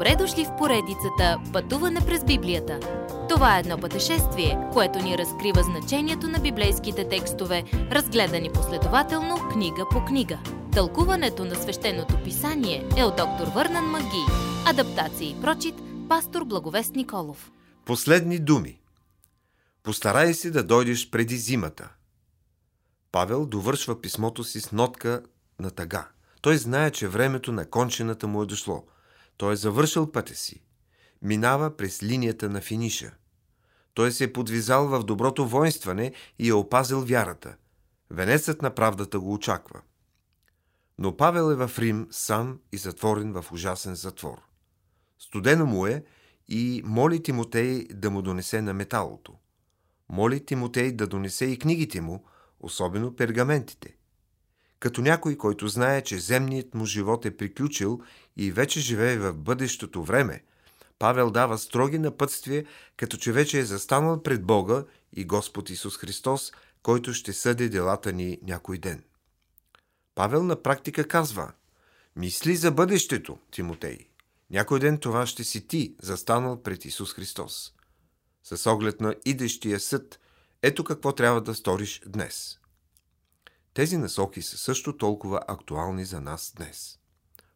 Добре дошли в поредицата Пътуване през Библията. Това е едно пътешествие, което ни разкрива значението на библейските текстове, разгледани последователно книга по книга. Тълкуването на свещеното писание е от доктор Върнан Маги. Адаптация и прочит, пастор Благовест Николов. Последни думи. Постарай се да дойдеш преди зимата. Павел довършва писмото си с нотка на тъга. Той знае, че времето на кончената му е дошло. Той е завършил пътя си. Минава през линията на финиша. Той се е подвизал в доброто воинстване и е опазил вярата. Венецът на правдата го очаква. Но Павел е в Рим сам и затворен в ужасен затвор. Студено му е и моли Тимотей да му донесе на металото. Моли Тимотей да донесе и книгите му, особено пергаментите. Като някой, който знае, че земният му живот е приключил и вече живее в бъдещото време, Павел дава строги напътствия, като че вече е застанал пред Бога и Господ Исус Христос, който ще съди делата ни някой ден. Павел на практика казва Мисли за бъдещето, Тимотей. Някой ден това ще си ти, застанал пред Исус Христос. С оглед на идещия съд, ето какво трябва да сториш днес. Тези насоки са също толкова актуални за нас днес.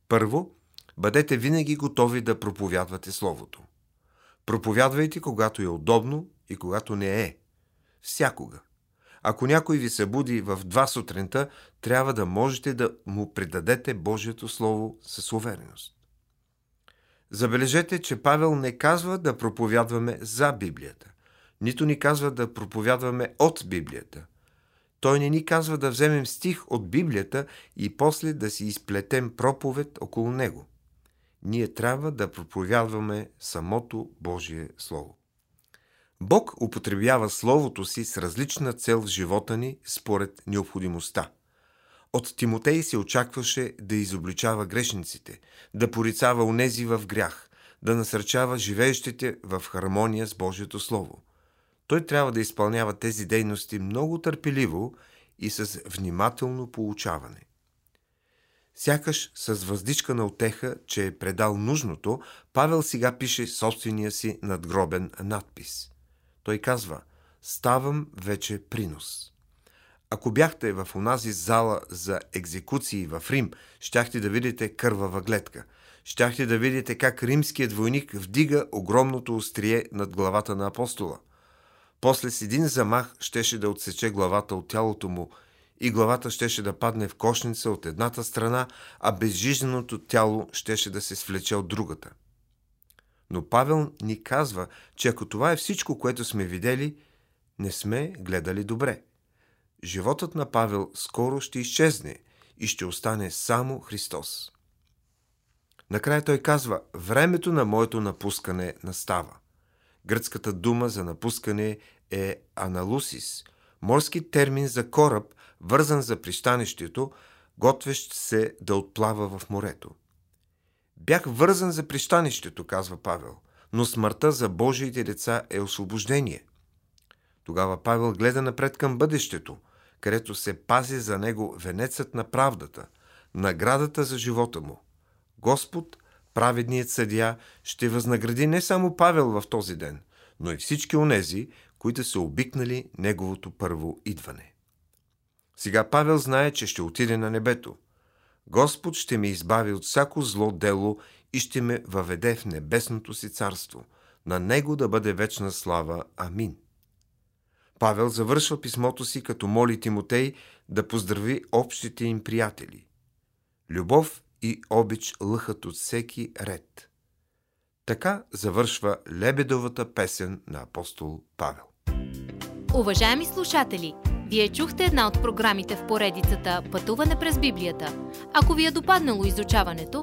Първо, бъдете винаги готови да проповядвате Словото. Проповядвайте, когато е удобно и когато не е. Всякога. Ако някой ви се буди в два сутринта, трябва да можете да му предадете Божието Слово със увереност. Забележете, че Павел не казва да проповядваме за Библията, нито ни казва да проповядваме от Библията. Той не ни казва да вземем стих от Библията и после да си изплетем проповед около него. Ние трябва да проповядваме самото Божие Слово. Бог употребява Словото си с различна цел в живота ни според необходимостта. От Тимотей се очакваше да изобличава грешниците, да порицава унези в грях, да насърчава живеещите в хармония с Божието Слово. Той трябва да изпълнява тези дейности много търпеливо и с внимателно получаване. Сякаш с въздичка на отеха, че е предал нужното, Павел сега пише собствения си надгробен надпис. Той казва «Ставам вече принос». Ако бяхте в онази зала за екзекуции в Рим, щяхте да видите кървава гледка. Щяхте да видите как римският войник вдига огромното острие над главата на апостола. После с един замах щеше да отсече главата от тялото му и главата щеше да падне в кошница от едната страна, а безжизненото тяло щеше да се свлече от другата. Но Павел ни казва, че ако това е всичко, което сме видели, не сме гледали добре – животът на Павел скоро ще изчезне и ще остане само Христос. Накрая той казва, времето на моето напускане настава. Гръцката дума за напускане е аналусис, морски термин за кораб, вързан за пристанището, готвещ се да отплава в морето. Бях вързан за пристанището, казва Павел, но смъртта за Божиите деца е освобождение. Тогава Павел гледа напред към бъдещето – където се пази за него венецът на правдата, наградата за живота му. Господ, праведният съдия, ще възнагради не само Павел в този ден, но и всички онези, които са обикнали неговото първо идване. Сега Павел знае, че ще отиде на небето. Господ ще ме избави от всяко зло дело и ще ме въведе в небесното си царство. На него да бъде вечна слава. Амин. Павел завършва писмото си, като моли Тимотей да поздрави общите им приятели. Любов и обич лъхат от всеки ред. Така завършва лебедовата песен на апостол Павел. Уважаеми слушатели, вие чухте една от програмите в поредицата Пътуване през Библията. Ако ви е допаднало изучаването,